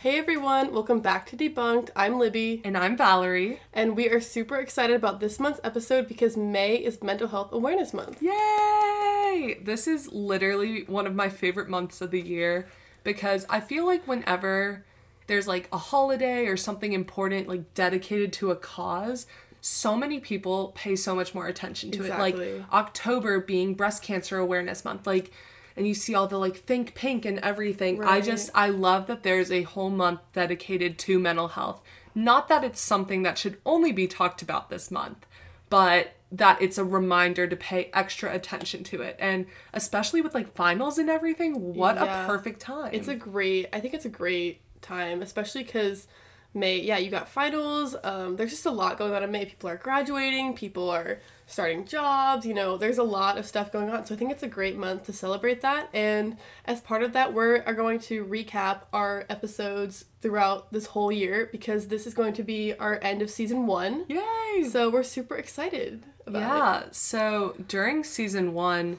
Hey everyone, welcome back to DebUNCed. I'm Libby, And I'm Valerie. and we are super excited about this month's episode because May is Mental Health Awareness Month. Yay! This is literally one of my favorite months of the year because I feel like whenever there's like a holiday or something important, like dedicated to a cause, so many people pay so much more attention to it. Like October being Breast Cancer Awareness Month. Like, and you see all the like think pink and everything. I just I love that there's a whole month dedicated to mental health. Not that it's something that should only be talked about this month, but that it's a reminder to pay extra attention to it. And especially with like finals and everything, what Yeah. a perfect time. It's a great, I think it's a great time, especially because May, yeah, you got finals. Um, there's just a lot going on in May. People are graduating, people are starting jobs, you know, there's a lot of stuff going on. So I think it's a great month to celebrate that. And as part of that, we are going to recap our episodes throughout this whole year because this is going to be our end of season one. Yay! So we're super excited about it. yeah. So during season one,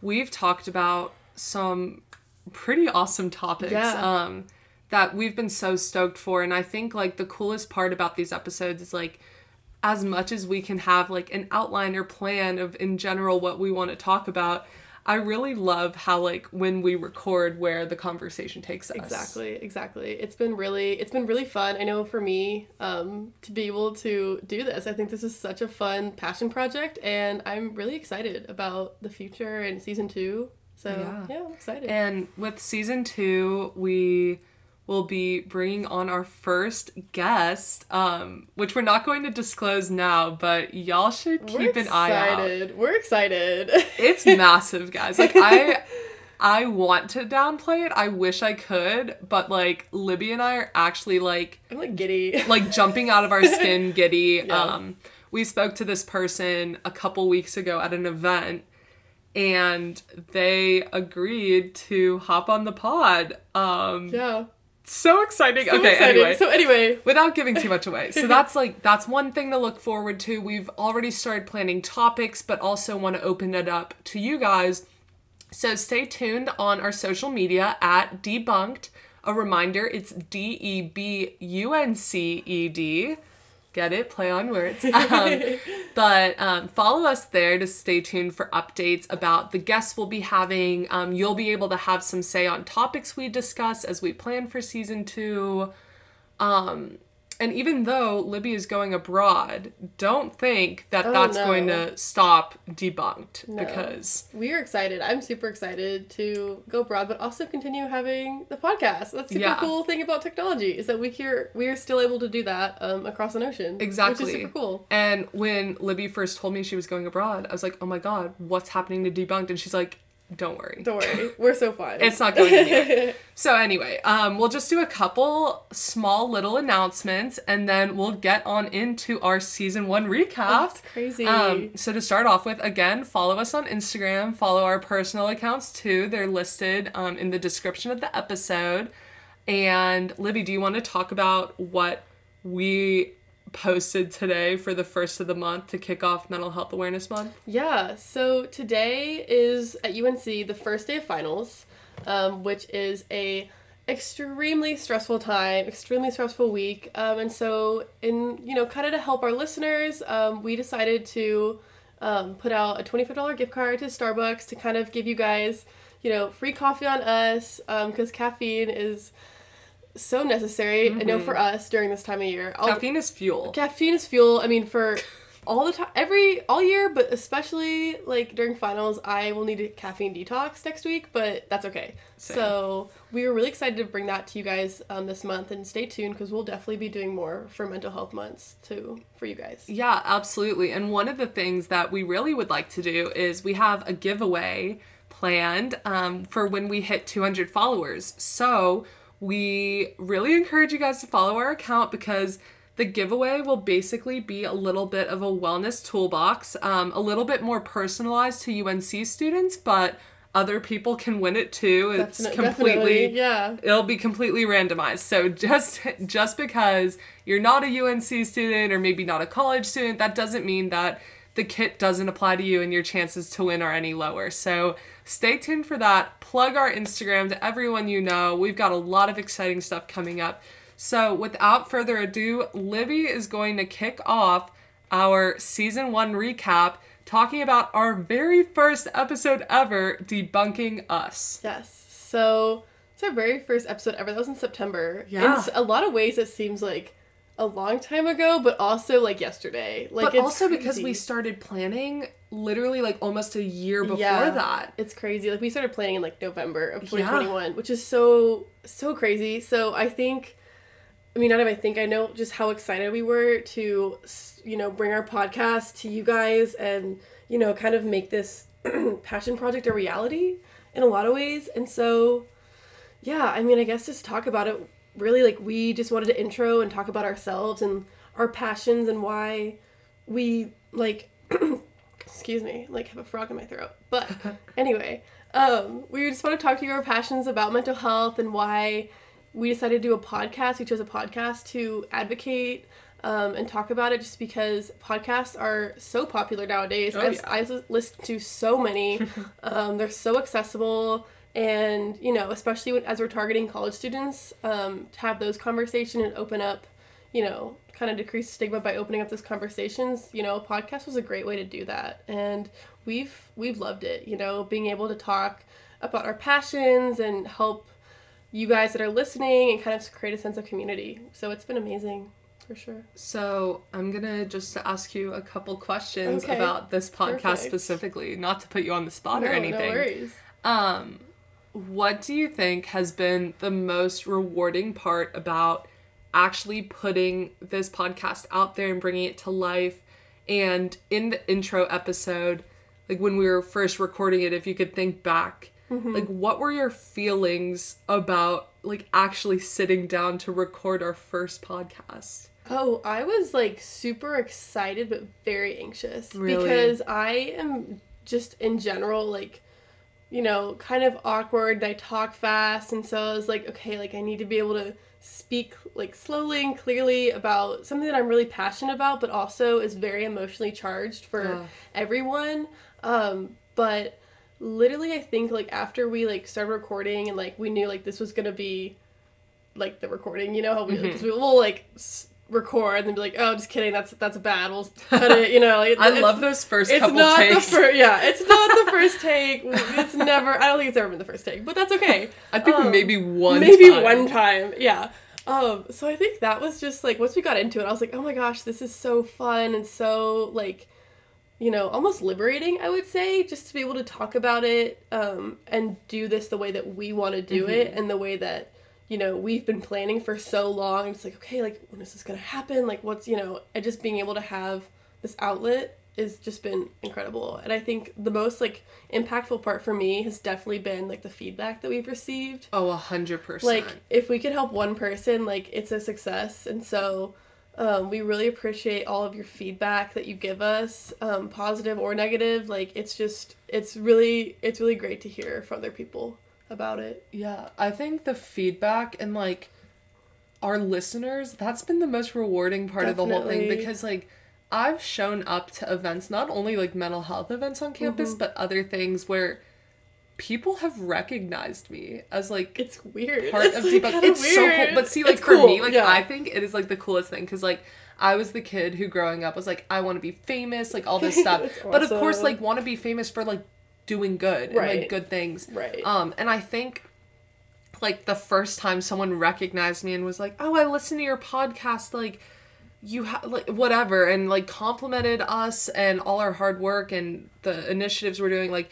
we've talked about some pretty awesome topics. Yeah. Um that we've been so stoked for. And I think like the coolest part about these episodes is like as much as we can have like an outline or plan of in general what we want to talk about, I really love how like when we record where the conversation takes us. Exactly, exactly. It's been really it's been really fun. I know for me, um, to be able to do this. I think this is such a fun passion project and I'm really excited about the future and season 2. So, Yeah. yeah, I'm excited. And with season two, we will be bringing on our first guest, um, which we're not going to disclose now, but y'all should We're keep an eye out. excited. We're excited. It's massive, guys. Like I I want to downplay it. I wish I could, but like Libby and I are actually like I'm like giddy. like jumping out of our skin giddy. Yeah. Um, we spoke to this person a couple weeks ago at an event and they agreed to hop on the pod. Um, yeah. So exciting. So okay, excited. anyway. So anyway, Without giving too much away. So that's like that's one thing to look forward to. We've already started planning topics, but also want to open it up to you guys. So stay tuned on our social media at DebUNCed. A reminder, it's D E B U N C E D. Get it? Play on words. Um, but um, follow us there to stay tuned for updates about the guests we'll be having. Um, you'll be able to have some say on topics we discuss as we plan for season two. Um, and even though Libby is going abroad, don't think that Oh, that's no. going to stop DebUNCed No. because we are excited. I'm super excited to go abroad, but also continue having the podcast. That's super Yeah. cool thing about technology is that we here we are still able to do that um, across an ocean. Exactly. which is super cool. And when Libby first told me she was going abroad, I was like, oh my god, what's happening to DebUNCed? And she's like, don't worry. Don't worry, we're so fun. It's not going anywhere. so anyway, um, we'll just do a couple small little announcements, and then we'll get on into our season one recap. That's crazy. Um, so to start off with, again, follow us on Instagram. Follow our personal accounts too. They're listed um, in the description of the episode. And Libby, do you want to talk about what we posted today for the first of the month to kick off Mental Health Awareness Month? yeah. So today is at UNC the first day of finals, um, which is a extremely stressful time, extremely stressful week. Um, and so, in you know, kind of to help our listeners, um, we decided to um, put out a twenty five dollar gift card to Starbucks to kind of give you guys, you know, free coffee on us because caffeine is so necessary. I know for us during this time of year. I'll- Caffeine is fuel. caffeine is fuel. I mean, for all the time, every all year, but especially like during finals, I will need a caffeine detox next week. But that's okay. Same. So we were really excited to bring that to you guys um, this month, and stay tuned because we'll definitely be doing more for mental health months too for you guys. Yeah, absolutely. And one of the things that we really would like to do is we have a giveaway planned um, for when we hit 200 followers. So we really encourage you guys to follow our account because the giveaway will basically be a little bit of a wellness toolbox, um, a little bit more personalized to UNC students, but other people can win it too. It's completely yeah. it'll be completely randomized. So just just because you're not a UNC student or maybe not a college student, that doesn't mean that the kit doesn't apply to you and your chances to win are any lower. So stay tuned for that. Plug our Instagram to everyone you know. We've got a lot of exciting stuff coming up. So, without further ado, Libby is going to kick off our season one recap talking about our very first episode ever, Debunking Us. Yes. So it's our very first episode ever. That was in September. Yeah. In a lot of ways, it seems like a long time ago, but also like yesterday. Like, but also because we started planning literally like almost a year before Yeah. that. It's crazy. Like we started planning in like November of Yeah. 2021, which is so so crazy. So I think I mean not even I think I know just how excited we were to you know bring our podcast to you guys and you know kind of make this passion project a reality in a lot of ways. And so yeah, I mean I guess just talk about it really like we just wanted to intro and talk about ourselves and our passions and why we like excuse me, like have a frog in my throat. But anyway, um, we just want to talk to you our passions about mental health and why we decided to do a podcast. We chose a podcast to advocate um, and talk about it just because podcasts are so popular nowadays. Oh, yeah. I've listened to so many. um, they're so accessible. And, you know, especially when, as we're targeting college students, um, to have those conversations and open up, you know, kind of decrease stigma by opening up those conversations, you know, podcast was a great way to do that. And we've we've loved it, you know, being able to talk about our passions and help you guys that are listening and kind of create a sense of community. So it's been amazing for sure. So I'm gonna just ask you a couple questions Okay. about this podcast Perfect. specifically, not to put you on the spot no, or no anything. worries. Um, what do you think has been the most rewarding part about actually putting this podcast out there and bringing it to life? And in the intro episode, like when we were first recording it, if you could think back, mm-hmm. like what were your feelings about like actually sitting down to record our first podcast? Oh, I was like super excited but very anxious Really? because I am just in general like you know, kind of awkward. I talk fast and so I was like, okay, like I need to be able to speak like slowly and clearly about something that I'm really passionate about but also is very emotionally charged for Yeah. everyone. Um but literally I think like after we like started recording and like we knew like this was going to be like the recording, you know how we Mm-hmm. we will like s- record and then be like, oh, just kidding, that's that's bad. We'll cut it, you know. Like, I love those first It's couple not takes. the first. Yeah, it's not the first take. It's never. I don't think it's ever been the first take, but that's okay. I think Um, maybe one maybe time. one time. Yeah. Um. So I think that was just like once we got into it, I was like, oh my gosh, this is so fun and so like you know, almost liberating, I would say, just to be able to talk about it um, and do this the way that we want to do it and the way that, you know, we've been planning for so long. It's like, okay, like, when is this going to happen? Like, what's, you know, and just being able to have this outlet has just been incredible. And I think the most, like, impactful part for me has definitely been, like, the feedback that we've received Oh, a hundred percent. like if we could help one person like it's a success and so um, we really appreciate all of your feedback that you give us um, positive or negative like it's just it's really it's really great to hear from other people about it Yeah, I think the feedback and like our listeners, that's been the most rewarding part of the whole thing because like I've shown up to events, not only like mental health events on campus, Mm-hmm. but other things where people have recognized me as like it's weird part it's of like, debug. It's so cool. But see, like It's for cool, me, like yeah. I think it is like the coolest thing because like I was the kid who growing up was like I want to be famous, like all this stuff. That's But of course, like want to be famous for like doing good and like good things. Right. Um, and I think like the first time someone recognized me and was like, "Oh, I listen to your podcast," like you have like whatever and like complimented us and all our hard work and the initiatives we're doing like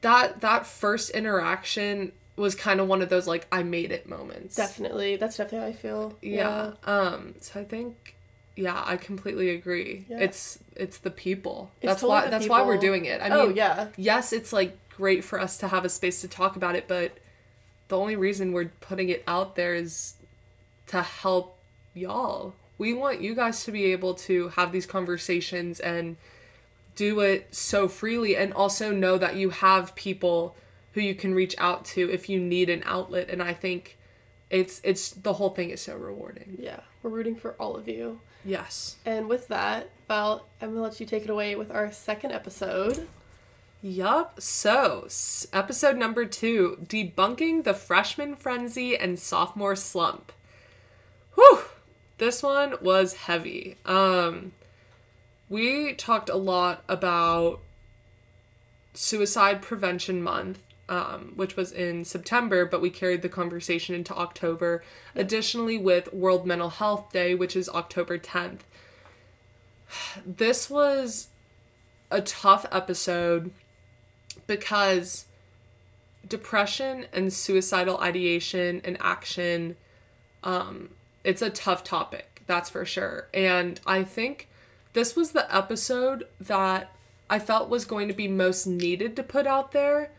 that that first interaction was kind of one of those like I made it moments. definitely that's definitely how i feel Yeah. Um so I think yeah, I completely agree. Yeah. It's it's the people. It's that's totally why that's why we're doing it. I oh mean, yeah yes, it's like great for us to have a space to talk about it, but the only reason we're putting it out there is to help y'all. We want you guys to be able to have these conversations and do it so freely and also know that you have people who you can reach out to if you need an outlet and I think it's it's the whole thing is so rewarding. yeah we're rooting for all of you Yes. and with that val i'm gonna let you take it away with our second episode Yup. So, episode number two debunking the freshman frenzy and sophomore slump. Whew. This one was heavy. Um, we talked a lot about Suicide Prevention Month, um, which was in September, but we carried the conversation into October. Additionally, with World Mental Health Day, which is October 10th. This was a tough episode because depression and suicidal ideation and action um it's a tough topic that's for sure and i think this was the episode that i felt was going to be most needed to put out there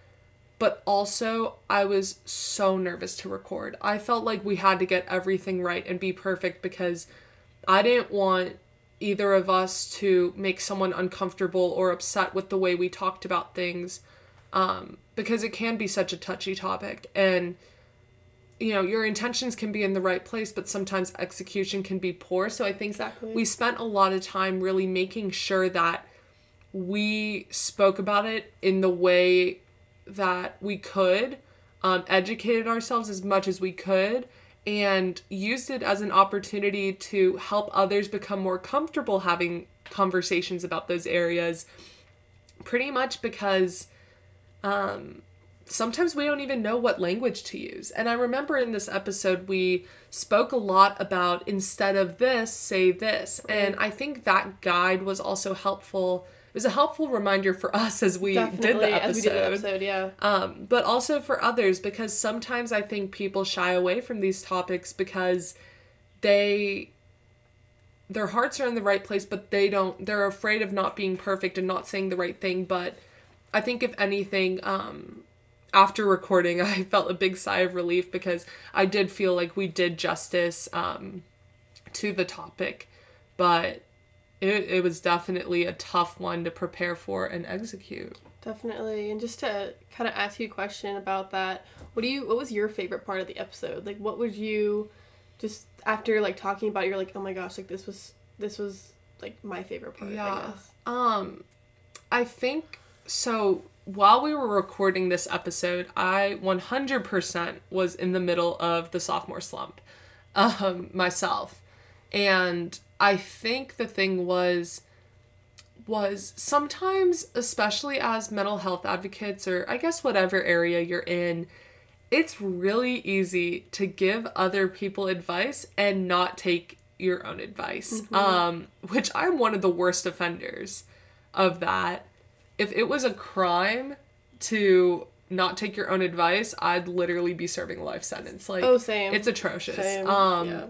but also i was so nervous to record. I felt like we had to get everything right and be perfect because i didn't want either of us to make someone uncomfortable or upset with the way we talked about things um, because it can be such a touchy topic. And you know your intentions can be in the right place but sometimes execution can be poor. So i think Exactly. we spent a lot of time really making sure that we spoke about it in the way that we could um, educated ourselves as much as we could and used it as an opportunity to help others become more comfortable having conversations about those areas pretty much because um, sometimes we don't even know what language to use. And I remember in this episode, we spoke a lot about instead of this, say this. And I think that guide was also helpful. It was a helpful reminder for us as we did the as we did the episode. episode, yeah. Um, but also for others because sometimes I think people shy away from these topics because they their hearts are in the right place but they don't they're afraid of not being perfect and not saying the right thing but I think if anything um after recording I felt a big sigh of relief because I did feel like we did justice um to the topic but it, it was definitely a tough one to prepare for and execute. Definitely. And just to kind of ask you a question about that, what do you what was your favorite part of the episode? Like what would you just after like talking about it, you're like, "Oh my gosh, like this was this was like my favorite part." I Yeah. guess. Um, I think so. While we were recording this episode, I 100% was in the middle of the sophomore slump um, myself. And I think the thing was was sometimes especially as mental health advocates or I guess whatever area you're in, it's really easy to give other people advice and not take your own advice. Um, which I'm one of the worst offenders of that. If it was a crime to not take your own advice, I'd literally be serving a life sentence. Like Oh, same. it's atrocious. Same. Um yeah.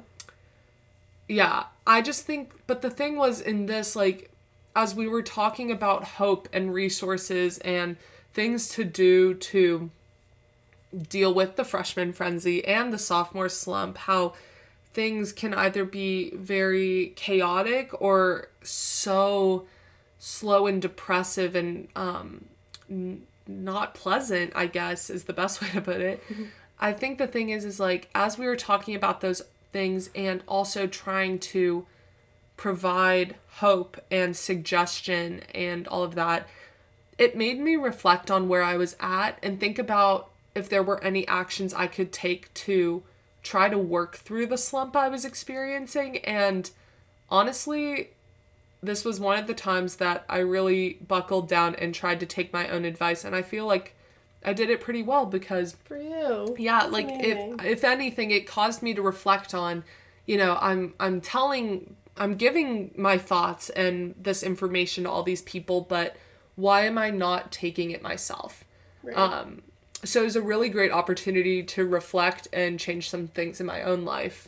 yeah, I just think, but the thing was in this, like, as we were talking about hope and resources and things to do to deal with the freshman frenzy and the sophomore slump, how things can either be very chaotic or so slow and depressive and um, n- not pleasant, I guess is the best way to put it. I think the thing is, is like, as we were talking about those things and also trying to provide hope and suggestion and all of that, it made me reflect on where I was at and think about if there were any actions I could take to try to work through the slump I was experiencing. And honestly, this was one of the times that I really buckled down and tried to take my own advice. And I feel like I did it pretty well because For you. yeah That's like amazing. if if anything it caused me to reflect on you know i'm i'm telling i'm giving my thoughts and this information to all these people but why am i not taking it myself Right. um so it was a really great opportunity to reflect and change some things in my own life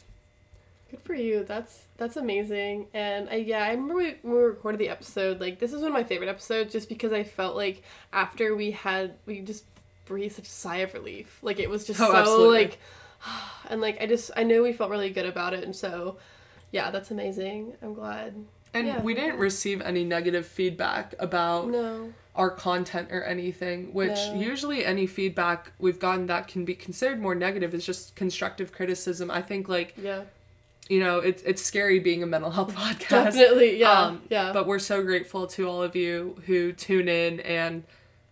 Good for you. That's that's amazing. And I, yeah, I remember we, when we recorded the episode. Like this is one of my favorite episodes, just because I felt like after we had we just breathed such a sigh of relief. Like it was just Oh, so absolutely. like, and like I just I know we felt really good about it, and so yeah, that's amazing. I'm glad. and Yeah. we didn't receive any negative feedback about No. our content or anything, which No. usually any feedback we've gotten that can be considered more negative is just constructive criticism. I think like, Yeah. you know, it's it's scary being a mental health podcast. Definitely. Yeah. Um, yeah. But we're so grateful to all of you who tune in and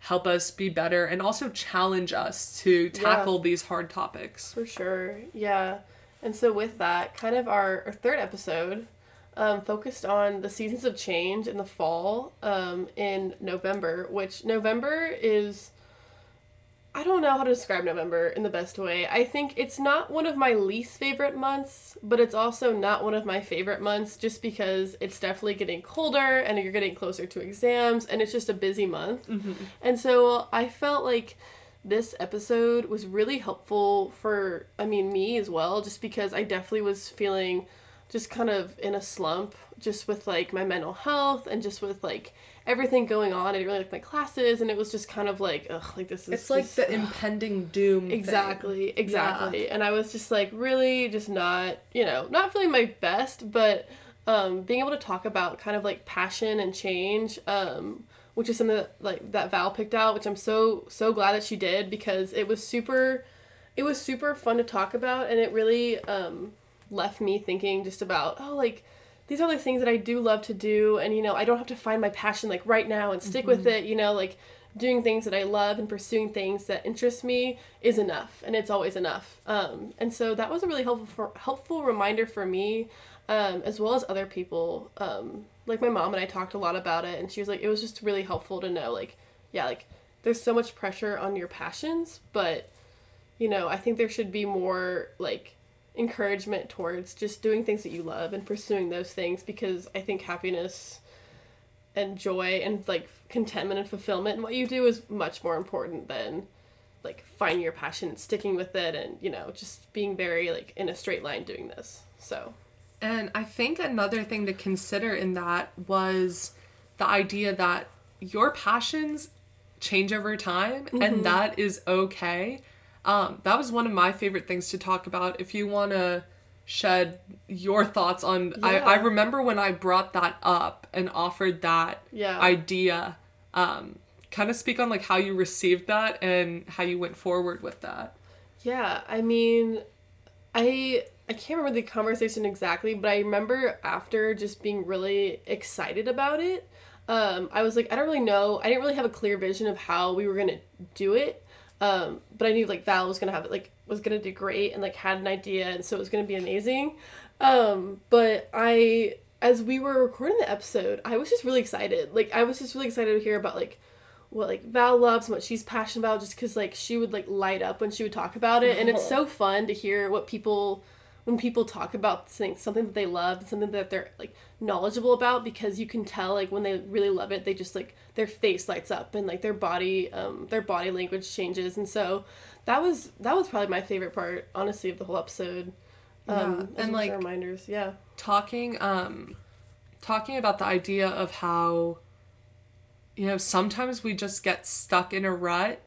help us be better and also challenge us to tackle yeah. these hard topics. For sure. Yeah. And so with that, kind of our, our third episode um, focused on the seasons of change in the fall um, in November, which November is I don't know how to describe November in the best way. I think it's not one of my least favorite months, but it's also not one of my favorite months just because it's definitely getting colder and you're getting closer to exams and it's just a busy month. Mm-hmm. And so I felt like this episode was really helpful for, I mean, me as well, just because I definitely was feeling just kind of in a slump just with like my mental health and just with like everything going on. I didn't really like my classes, and it was just kind of like, ugh, like this is. It's like this, the ugh. impending doom. Exactly, thing. exactly. Yeah. And I was just like really just not, you know, not feeling my best, but um, being able to talk about kind of like passion and change, um, which is something that like that Val picked out, which I'm so so glad that she did because it was super, it was super fun to talk about, and it really um, left me thinking just about oh like these are the things that I do love to do and you know I don't have to find my passion like right now and stick mm-hmm. with it you know like doing things that I love and pursuing things that interest me is enough and it's always enough um, and so that was a really helpful for, helpful reminder for me um, as well as other people um, like my mom and I talked a lot about it and she was like it was just really helpful to know like yeah like there's so much pressure on your passions but you know I think there should be more like encouragement towards just doing things that you love and pursuing those things because I think happiness and joy and like contentment and fulfillment in what you do is much more important than like finding your passion, sticking with it and, you know, just being very like in a straight line doing this. So and I think another thing to consider in that was the idea that your passions change over time mm-hmm. and that is okay um, that was one of my favorite things to talk about. If you want to shed your thoughts on, yeah. I, I remember when I brought that up and offered that yeah. idea. Um, kind of speak on like how you received that and how you went forward with that. Yeah, I mean, I I can't remember the conversation exactly, but I remember after just being really excited about it. Um, I was like, I don't really know. I didn't really have a clear vision of how we were gonna do it. Um, but I knew like Val was gonna have it like was gonna do great and like had an idea and so it was gonna be amazing. Um, but I as we were recording the episode, I was just really excited. Like I was just really excited to hear about like what like Val loves and what she's passionate about just because like she would like light up when she would talk about it and it's so fun to hear what people when people talk about things, something that they love, something that they're like knowledgeable about, because you can tell like when they really love it, they just like their face lights up and like their body, um, their body language changes, and so that was that was probably my favorite part, honestly, of the whole episode. Um, yeah. and like reminders, yeah. Talking, um, talking about the idea of how, you know, sometimes we just get stuck in a rut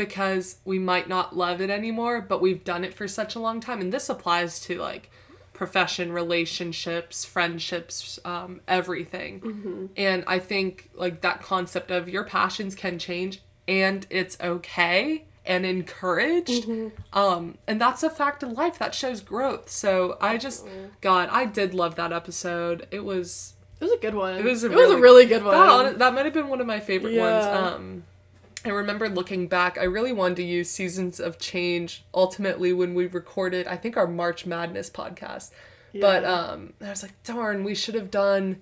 because we might not love it anymore, but we've done it for such a long time. And this applies to like profession, relationships, friendships, um, everything. Mm-hmm. And I think like that concept of your passions can change and it's okay and encouraged. Mm-hmm. Um, and that's a fact of life that shows growth. So I just, God, I did love that episode. It was. It was a good one. It was a, it really, was a really good one. That, that might have been one of my favorite yeah. ones. Um, I remember looking back, I really wanted to use Seasons of Change ultimately when we recorded, I think, our March Madness podcast. Yeah. But um, I was like, darn, we should have done,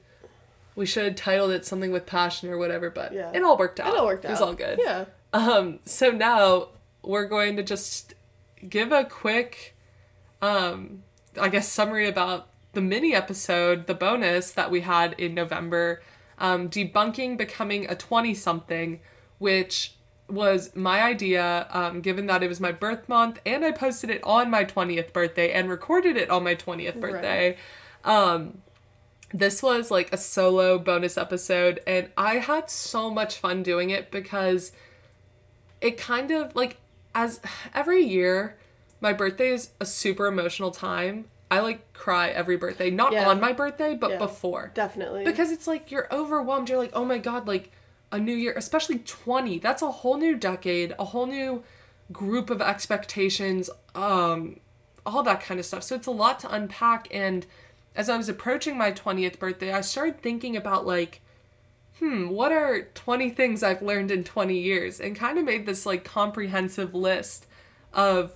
we should have titled it something with passion or whatever, but yeah. it all worked out. It all worked out. It was all good. Yeah. Um, so now we're going to just give a quick, um, I guess, summary about the mini episode, the bonus that we had in November, um, debunking becoming a 20 something which was my idea, um, given that it was my birth month, and I posted it on my 20th birthday and recorded it on my 20th birthday. Right. Um, this was like a solo bonus episode, and I had so much fun doing it because it kind of like, as every year, my birthday is a super emotional time. I like cry every birthday, not yeah. on my birthday, but yeah, before. Definitely. Because it's like you're overwhelmed. You're like, oh my God, like, a new year, especially 20. That's a whole new decade, a whole new group of expectations, um, all that kind of stuff. So it's a lot to unpack. And as I was approaching my 20th birthday, I started thinking about like, hmm, what are 20 things I've learned in 20 years? And kind of made this like comprehensive list of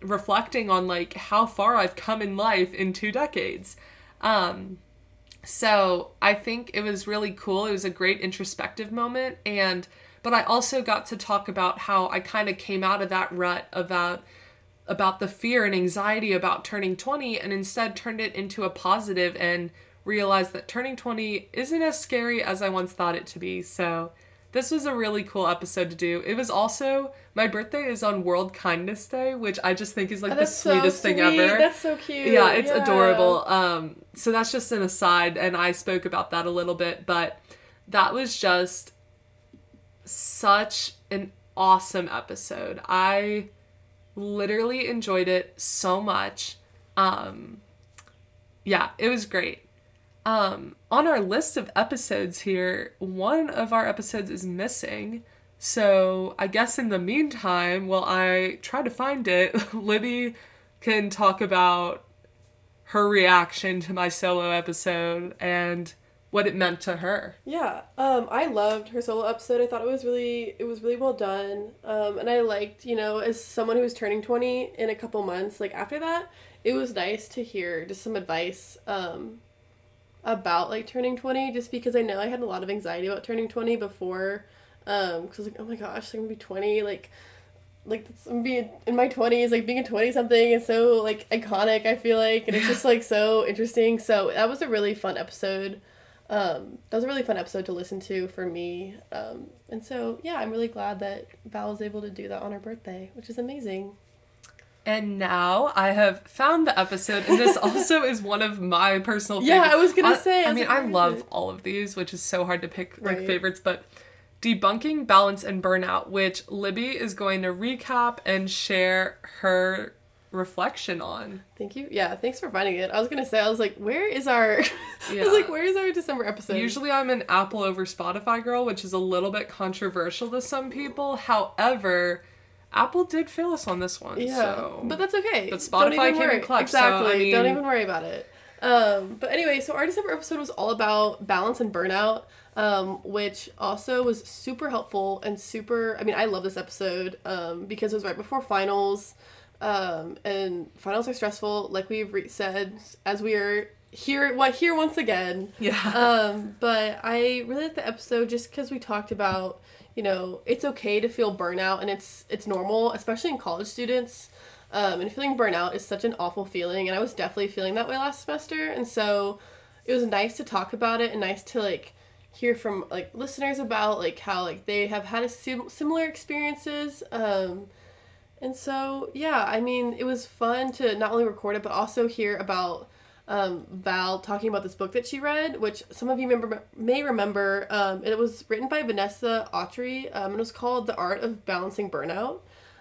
reflecting on like how far I've come in life in two decades. Um, so I think it was really cool. It was a great introspective moment and but I also got to talk about how I kind of came out of that rut about about the fear and anxiety about turning 20 and instead turned it into a positive and realized that turning 20 isn't as scary as I once thought it to be. So this was a really cool episode to do. It was also my birthday is on World Kindness Day, which I just think is like Oh, the that's so sweetest thing sweet. ever. That's so cute. Yeah, it's Yeah. adorable. Um, so that's just an aside, and I spoke about that a little bit, but that was just such an awesome episode. I literally enjoyed it so much. Um, yeah, it was great. Um, on our list of episodes here, one of our episodes is missing. So I guess in the meantime, while I try to find it, Libby can talk about her reaction to my solo episode and what it meant to her. Yeah, um, I loved her solo episode. I thought it was really, it was really well done. Um, and I liked, you know, as someone who was turning twenty in a couple months, like after that, it was nice to hear just some advice, um, about like turning twenty. Just because I know I had a lot of anxiety about turning twenty before, um, because I was like, oh my gosh, I'm gonna be twenty, like. Like that's- I'm being in my twenties, like being a twenty something is so like iconic. I feel like, and it's just like so interesting. So that was a really fun episode um, that was a really fun episode to listen to for me. Um, and so, yeah, I'm really glad that Val was able to do that on her birthday, which is amazing. And now I have found the episode, and this also is one of my personal favorites. Yeah. I was gonna say, I I mean, I love it? all of these, which is so hard to pick like Right. favorites, but debunking balance and burnout, which Libby is going to recap and share her reflection on. Thank you. Yeah, thanks for finding it. I was gonna say, I was like, where is our? I Yeah. was like, where is our December episode? Usually I'm an Apple over Spotify girl, which is a little bit controversial to some people. However, Apple did fail us on this one. Yeah, so. but that's okay. But Spotify came in worry. clutch, so, I Exactly. Don't even worry about it. Um, but anyway, so our December episode was all about balance and burnout, um, which also was super helpful and super. I mean, I love this episode um, because it was right before finals, um, and finals are stressful, like we've re- said, as we are here. What here once again yeah. um, but I really like the episode just because we talked about, you know, it's okay to feel burnout and it's it's normal, especially in college students. Um, and feeling burnout is such an awful feeling, and I was definitely feeling that way last semester. And so, it was nice to talk about it and nice to like hear from like listeners about like how like they have had a sim- similar experiences. Um, and so yeah, I mean, it was fun to not only record it but also hear about um, Val talking about this book that she read, which some of you remember may remember. Um, it was written by Vanessa Autry, um, and it was called "The Art of Balancing Burnout."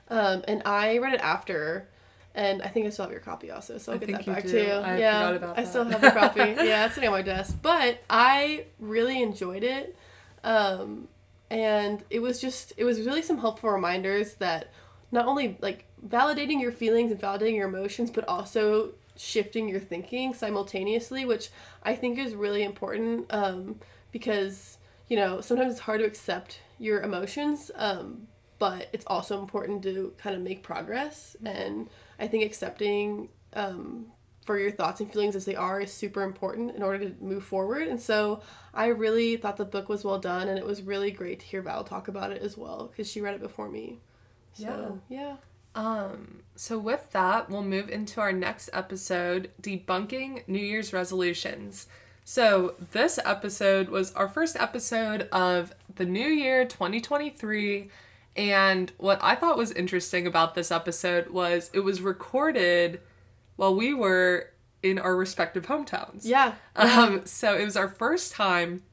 Um, and I read it after, and I think I still have your copy also, so I'll I get that back do. too. I yeah, I still have the copy. yeah, it's sitting on my desk. But I really enjoyed it, um, and it was just it was really some helpful reminders that not only like validating your feelings and validating your emotions, but also shifting your thinking simultaneously, which I think is really important um, because you know sometimes it's hard to accept your emotions, um, but it's also important to kind of make progress. And I think accepting um, for your thoughts and feelings as they are is super important in order to move forward. And so I really thought the book was well done, and it was really great to hear Val talk about it as well because she read it before me. So, yeah. Um, so with that, we'll move into our next episode, debunking New Year's resolutions. So this episode was our first episode of the new year 2023 and what I thought was interesting about this episode was it was recorded while we were in our respective hometowns. Yeah. Um, so it was our first time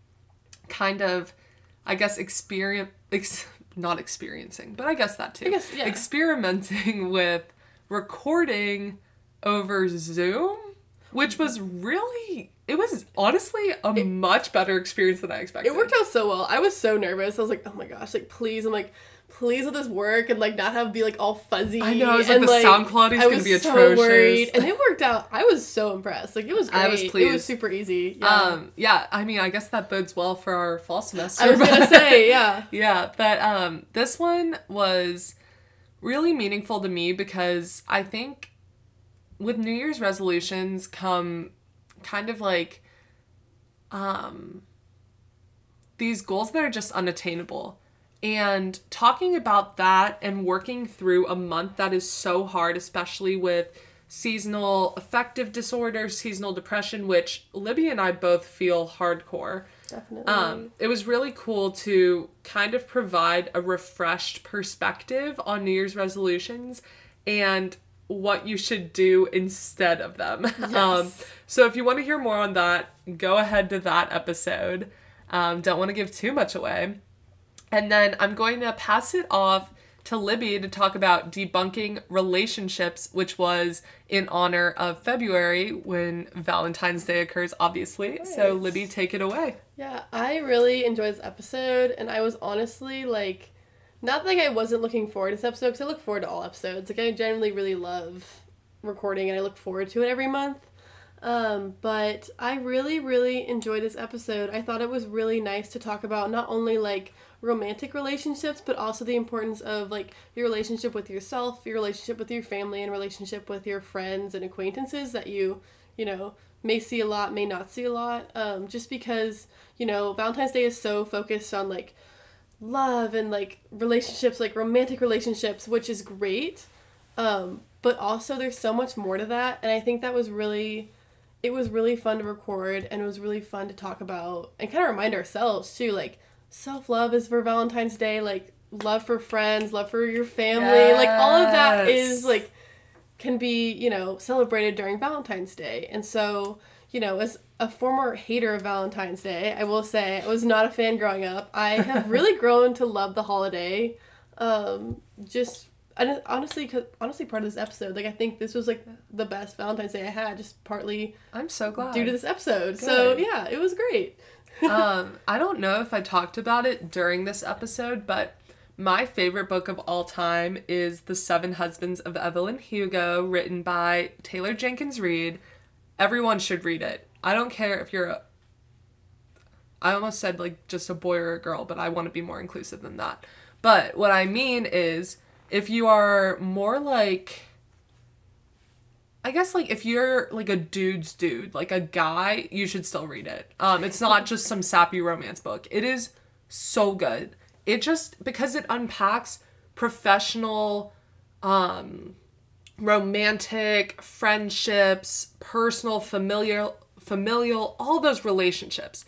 kind of, I guess, experience, ex- not experiencing, but I guess that too. I guess, yeah. Experimenting with recording over Zoom, which was really, it was honestly a much better experience than I expected. It worked out so well. I was so nervous. I was like, oh my gosh, like please. I'm like, please let this work and like not have be like all fuzzy. I know, I was like, and, the sound quality is gonna be so atrocious. worried, and it worked out. I was so impressed. Like it was great. I was It was super easy. Yeah. Um, yeah, I mean, I guess that bodes well for our fall semester. I was gonna say, yeah. yeah, but um, this one was really meaningful to me because I think with New Year's resolutions come kind of like um, these goals that are just unattainable. And talking about that and working through a month that is so hard, especially with seasonal affective disorder, seasonal depression, which Libby and I both feel hardcore. Definitely. Um, it was really cool to kind of provide a refreshed perspective on New Year's resolutions and what you should do instead of them. Um, so if you want to hear more on that, go ahead to that episode. Um, don't want to give too much away. And then I'm going to pass it off to Libby to talk about debunking relationships, which was in honor of February when Valentine's Day occurs, obviously. So, Libby, take it away. Yeah, I really enjoyed this episode, and I was honestly like, not like I wasn't looking forward to this episode because I look forward to all episodes. Like I generally really love recording, and I look forward to it every month. Um, but I really, really enjoyed this episode. I thought it was really nice to talk about not only like romantic relationships, but also the importance of like your relationship with yourself, your relationship with your family, and relationship with your friends and acquaintances that you, you know, may see a lot, may not see a lot. Um, just because, you know, Valentine's Day is so focused on like love and like relationships, like romantic relationships, which is great. Um, but also there's so much more to that. And I think that was really, it was really fun to record and it was really fun to talk about and kind of remind ourselves too, like self love is for Valentine's Day, like love for friends, love for your family, like all of that is like can be, you know, celebrated during Valentine's Day. And so, you know, as a former hater of Valentine's Day, I will say I was not a fan growing up. I have really grown to love the holiday. Um, just and honestly, cause honestly, part of this episode, like I think this was like the best Valentine's Day I had, just partly I'm so glad. due to this episode. So yeah, it was great. Um, I don't know if I talked about it during this episode, but my favorite book of all time is The Seven Husbands of Evelyn Hugo, written by Taylor Jenkins Reid. Everyone should read it. I don't care if you're a. I almost said like just a boy or a girl, but I want to be more inclusive than that. But what I mean is, if you are more like. I guess like if you're like a dude's dude, like a guy, you should still read it. Um, it's not just some sappy romance book. It is so good. It just because it unpacks professional, um, romantic friendships, personal, familial, familial, all those relationships,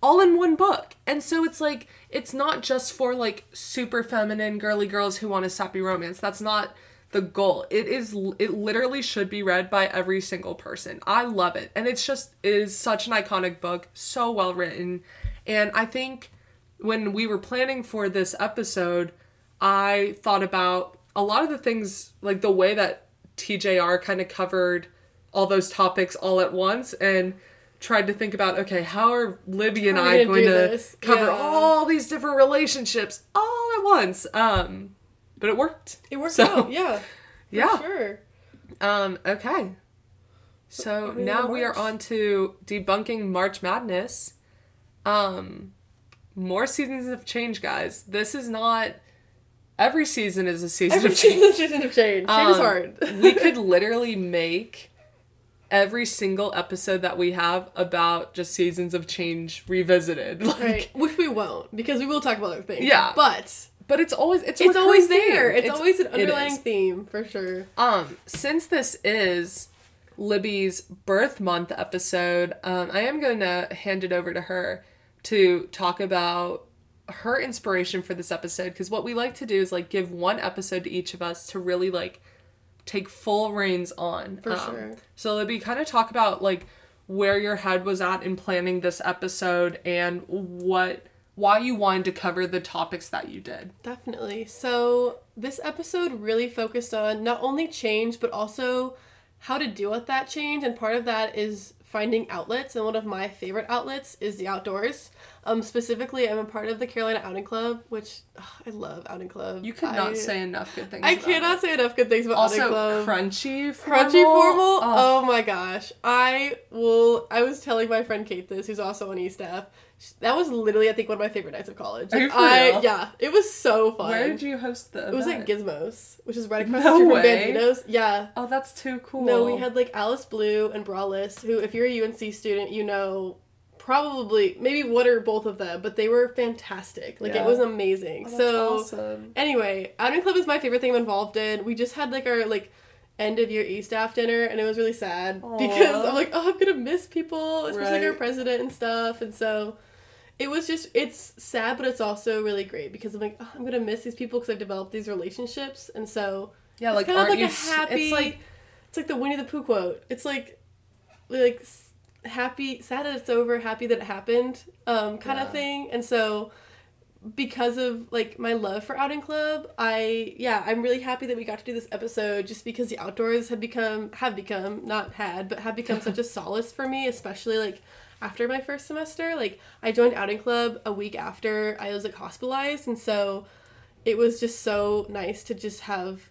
all in one book. And so it's like it's not just for like super feminine girly girls who want a sappy romance. That's not the goal. It is it literally should be read by every single person. I love it. And it's just it is such an iconic book, so well written. And I think when we were planning for this episode, I thought about a lot of the things like the way that TJR kind of covered all those topics all at once and tried to think about okay, how are Libby and How are we I gonna to this? cover Yeah. all these different relationships all at once? Um but it worked. It worked So, out, yeah. for Yeah. Sure. Um, okay. So we now we are on to debunking March Madness. Um, more seasons of change, guys. This is not every season is a season Every of change. season, season of change. Change is Um, hard. we could literally make every single episode that we have about just seasons of change revisited. Like, Right, which we won't because we will talk about other things. Yeah. but but it's always it's it's always there. It's, always an underlying theme for sure. Um, since this is Libby's birth month episode, um, I am going to hand it over to her to talk about her inspiration for this episode because what we like to do is like give one episode to each of us to really like take full reins on. For Um, sure. So Libby, kind of talk about like where your head was at in planning this episode and what why you wanted to cover the topics that you did. Definitely. So this episode really focused on not only change but also how to deal with that change, and part of that is finding outlets, and one of my favorite outlets is the outdoors. Um, specifically, I'm a part of the Carolina Outing Club, which ugh, I love Outing Club. You could I, say enough good things. I about cannot it. I cannot say enough good things about Also, Outing Club. crunchy formal. Crunchy formal. Oh, Oh my gosh. I will I was telling my friend Kate this, who's also on E staff. That was literally I think one of my favorite nights of college. Are you Like, for I real? yeah, it was so fun. Where did you host the? it was at? Gizmos, which is right across No the street from Bandido's. Yeah. Oh, that's too cool. No, we had like Alice Blue and Brawless, who if you're a UNC student, you know probably maybe one or both of them, but they were fantastic. Like Yeah. it was amazing. Oh, that's so awesome. Anyway, outing club is my favorite thing I'm involved in. We just had like our like end of year E staff dinner, and it was really sad because I'm like, oh, I'm gonna miss people, especially like our president and stuff. And so it was just it's sad, but it's also really great because I'm like, oh, I'm gonna miss these people because I've developed these relationships, and so Yeah, it's like kind of like a happy. It's like it's like the Winnie the Pooh quote. It's like like happy, sad that it's over, happy that it happened, um, kind Yeah. of thing. And so because of like my love for outing club i yeah i'm really happy that we got to do this episode just because the outdoors had become have become not had but have become such a solace for me especially like after my first semester like i joined outing club a week after i was like hospitalized and so it was just so nice to just have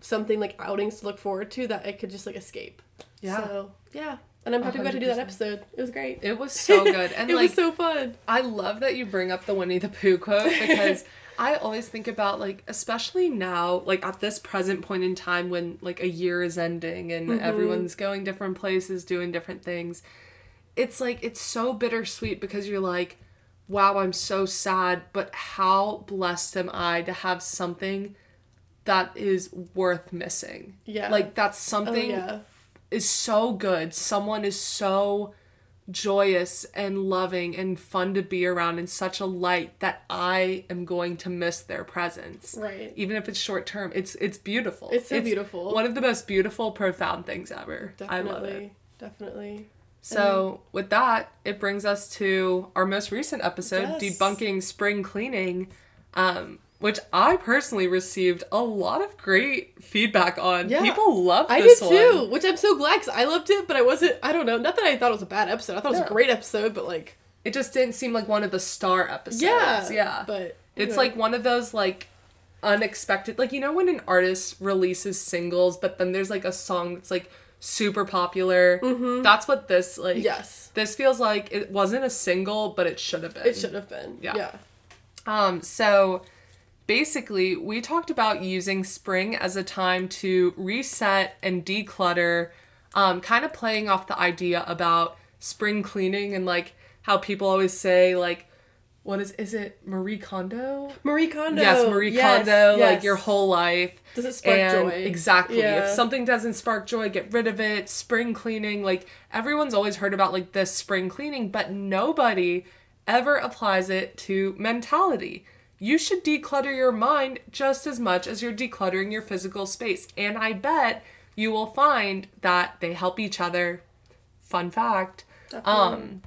something like outings to look forward to that i could just like escape Yeah. so yeah and i'm happy we got to do that episode it was great it was so good, and it like was so fun I love that you bring up the Winnie the Pooh quote because I always think about like especially now like at this present point in time when like a year is ending and Mm-hmm. everyone's going different places doing different things. It's like it's so bittersweet because you're like wow, I'm so sad, but how blessed am I to have something that is worth missing. Yeah. Like that's oh something yeah is so good. Someone is so joyous and loving and fun to be around in such a light that I am going to miss their presence. right Even if it's short term, it's it's beautiful. It's so beautiful. One of the most beautiful, profound things ever. I love it. Definitely. So with that, it brings us to our most recent episode, Yes. debunking spring cleaning, um, which I personally received a lot of great feedback on. Yeah. People love I did too, which I'm so glad because I loved it, but I wasn't. I don't know. Not that I thought it was a bad episode. I thought it was Yeah. a great episode, but like, It just didn't seem like one of the star episodes. yeah, yeah. But It's like one of those like unexpected like you know when an artist releases singles but then there's like a song that's like super popular. That's what this like yes, this feels like it wasn't a single but it should have been. it should have been. Yeah. Yeah. Um, so basically, we talked about using spring as a time to reset and declutter, um, kind of playing off the idea about spring cleaning and like how people always say, like, what is is it Marie Kondo? Marie Kondo. yes, Marie Yes, Kondo, like your whole life. Does it spark and joy? Exactly. Yeah. If something doesn't spark joy, get rid of it. Spring cleaning, like everyone's always heard about like this spring cleaning, but nobody ever applies it to mentality. You should declutter your mind just as much as you're decluttering your physical space. And I bet you will find that they help each other. Fun fact. Um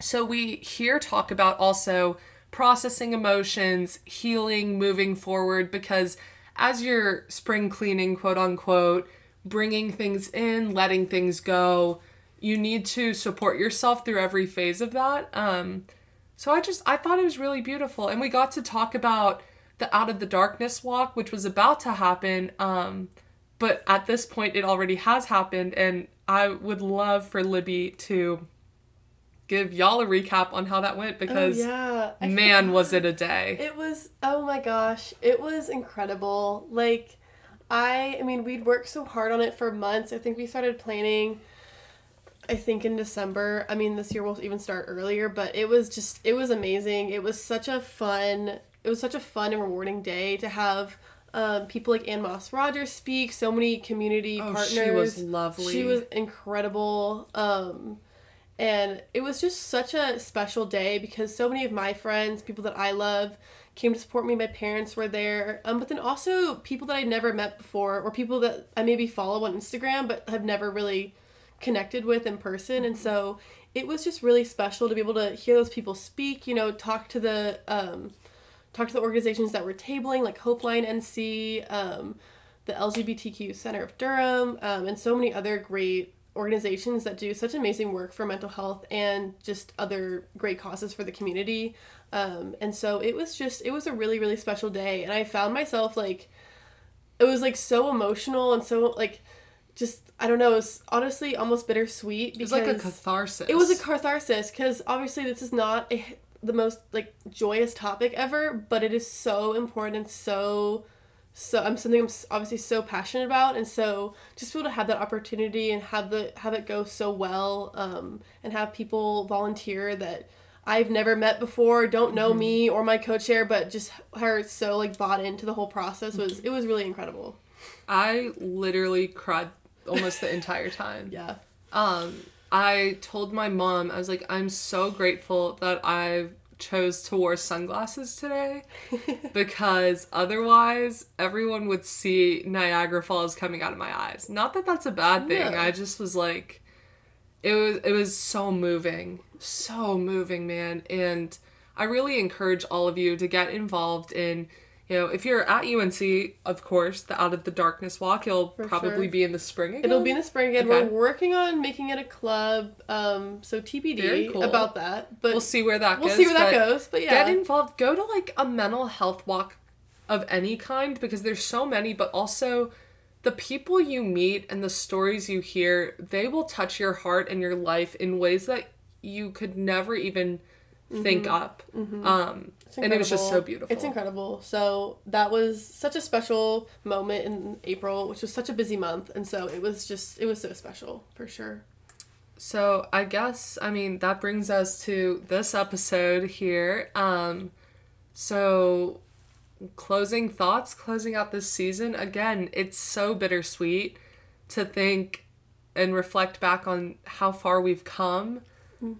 so we here talk about also processing emotions, healing, moving forward because as you're spring cleaning, quote unquote, bringing things in, letting things go, you need to support yourself through every phase of that. Um so I just I thought it was really beautiful and we got to talk about the out of the darkness walk which was about to happen um but at this point it already has happened and I would love for Libby to give y'all a recap on how that went Oh, because yeah. I man was it a day. It was oh my gosh, it was incredible. Like I I mean, we'd worked so hard on it for months. I think we started planning I think in December. I mean, this year we'll even start earlier, but it was just it was amazing. It was such a fun it was such a fun and rewarding day to have um, people like Anne Moss Rogers speak, so many community Oh, partners. she was lovely. She was incredible. Um, and it was just such a special day because so many of my friends, people that I love, came to support me. My parents were there. Um, but then also people that I'd never met before or people that I maybe follow on Instagram but have never really connected with in person. And so it was just really special to be able to hear those people speak, you know, talk to the um, talk to the organizations that were tabling like Hopeline NC, um, the LGBTQ Center of Durham, um, and so many other great organizations that do such amazing work for mental health and just other great causes for the community. Um, and so it was just it was a really really special day, and I found myself like it was like so emotional and so like just I don't know. It was honestly almost bittersweet It was like a catharsis. it was a catharsis because obviously this is not a, the most like joyous topic ever, but it is so important and so so I'm something I'm obviously so passionate about, and so just be able to have that opportunity and have the have it go so well, um, and have people volunteer that I've never met before, don't know me or my co-chair, but just are so like bought into the whole process was it was really incredible. I literally cried almost the entire time. Yeah. Um, I told my mom, I was like, I'm so grateful that I chose to wear sunglasses today because otherwise everyone would see Niagara Falls coming out of my eyes. Not that that's a bad thing. No. I just was like, it was it was so moving, so moving, man. And I really encourage all of you to get involved in. You know, if you're at UNC, of course, the Out of the Darkness Walk, it'll For probably sure. be in the spring again. It'll be in the spring again. Okay. We're working on making it a club, um, so TBD cool. about that. But We'll see where that we'll goes. see where that goes. But yeah, Get involved. Go to like a mental health walk of any kind because there's so many, but also the people you meet and the stories you hear, they will touch your heart and your life in ways that you could never even think up. Um, and it was just so beautiful. It's incredible. So that was such a special moment in April, which was such a busy month, and so it was just it was so special for sure. So I guess I mean that brings us to this episode here. Um so closing thoughts, closing out this season. Again, it's so bittersweet to think and reflect back on how far we've come.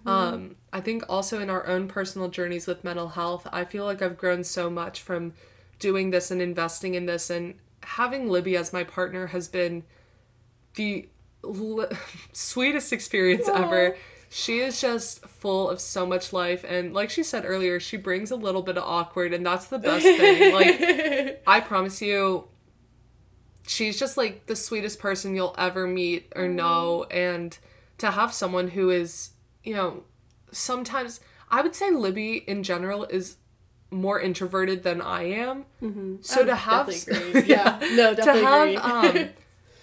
Um I think also in our own personal journeys with mental health, I feel like I've grown so much from doing this and investing in this and having Libby as my partner has been the l- sweetest experience ever. She is just full of so much life and like she said earlier, she brings a little bit of awkward and that's the best thing. Like I promise you she's just like the sweetest person you'll ever meet or know and to have someone who is, you know, sometimes I would say Libby in general is more introverted than I am. So I to have definitely agree. Yeah, no, definitely to have um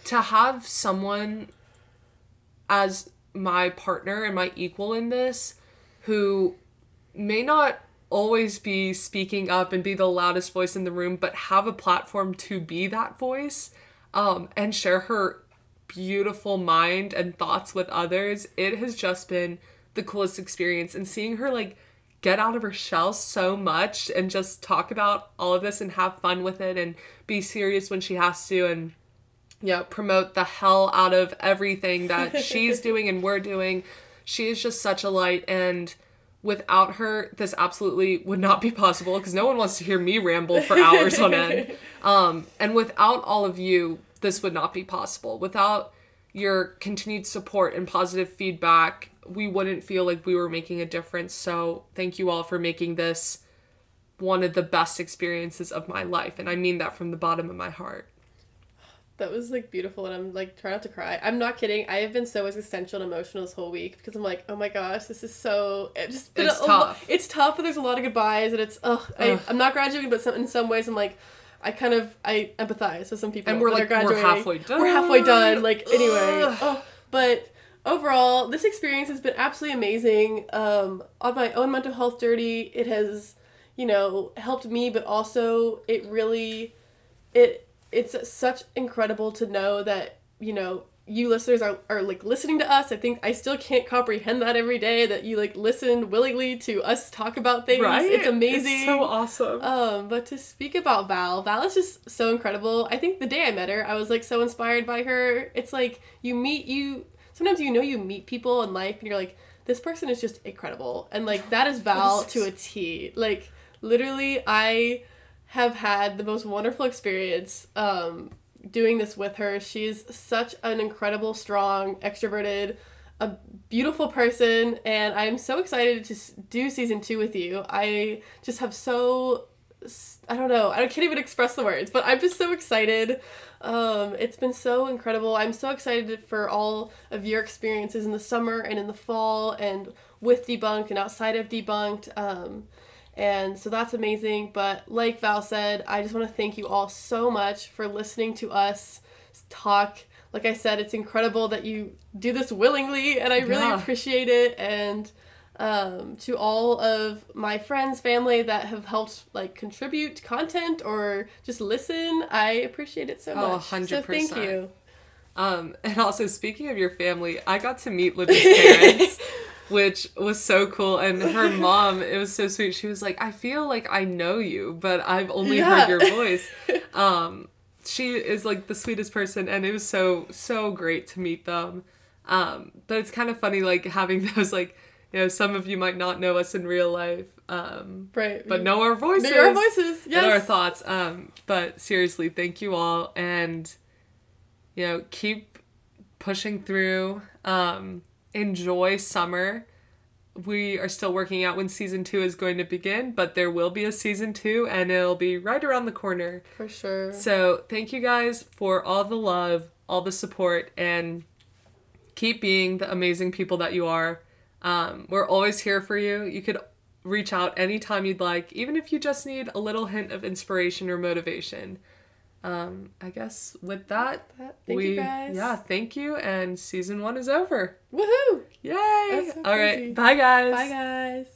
to have someone as my partner and my equal in this who may not always be speaking up and be the loudest voice in the room but have a platform to be that voice um and share her beautiful mind and thoughts with others it has just been the coolest experience and seeing her like get out of her shell so much and just talk about all of this and have fun with it and be serious when she has to and you know, promote the hell out of everything that she's doing and we're doing. She is just such a light and without her this absolutely would not be possible because no one wants to hear me ramble for hours on end. Um and without all of you this would not be possible. Without your continued support and positive feedback, we wouldn't feel like we were making a difference. So, thank you all for making this one of the best experiences of my life and I mean that from the bottom of my heart. That was like beautiful, and I'm like trying not to cry. I'm not kidding. I have been so existential and emotional this whole week because I'm like, oh my gosh, this is so. It just It's a, a tough. lo- It's tough, but there's a lot of goodbyes, and it's ugh. I, Ugh. I'm not graduating, but some, in some ways, I'm like, I kind of I empathize with some people. And we're like, we're halfway done. We're halfway done. Like anyway, oh, but overall, this experience has been absolutely amazing. Um, on my own mental health journey, it has, you know, helped me, but also it really, it it's such incredible to know that you know you listeners are, are like listening to us i think i still can't comprehend that every day that you like listen willingly to us talk about things Right? it's amazing It's so awesome. um, but to speak about Val, Val is just so incredible. I think the day I met her, I was like so inspired by her. It's like you meet you sometimes you know you meet people in life and you're like, this person is just incredible. And like that is Val to a T. Like literally I have had the most wonderful experience um doing this with her. She's such an incredible, strong, extroverted, a beautiful person, and I'm so excited to do season two with you. I just have so I don't know. I can't even express the words, but I'm just so excited. Um, it's been so incredible. I'm so excited for all of your experiences in the summer and in the fall and with DebUNCed and outside of DebUNCed. Um, and so that's amazing. But like Val said, I just want to thank you all so much for listening to us talk. Like I said, it's incredible that you do this willingly, and I really Yeah. appreciate it. And um, to all of my friends, family that have helped like contribute content or just listen, I appreciate it so Oh, much. So thank 100%. you. Um, and also speaking of your family, I got to meet Libby's parents, which was so cool. And her mom, it was so sweet. She was like, "I feel like I know you, but I've only Yeah. heard your voice." Um, she is like the sweetest person, and it was so so great to meet them. Um, but it's kind of funny, like having those like. You know, some of you might not know us in real life, um, Right. but know our voices Know our voices. Yes. and our thoughts. Um, but seriously, thank you all, and you know, keep pushing through. Um, enjoy summer. We are still working out when season two is going to begin, but there will be a season two, and it'll be right around the corner. For sure. So thank you guys for all the love, all the support, and keep being the amazing people that you are. Um, we're always here for you. You could reach out anytime you'd like, even if you just need a little hint of inspiration or motivation. Um, I guess with that, thank we you guys. yeah, thank you, and season one is over. Woohoo! Yay! So All right, crazy. bye guys. Bye, guys.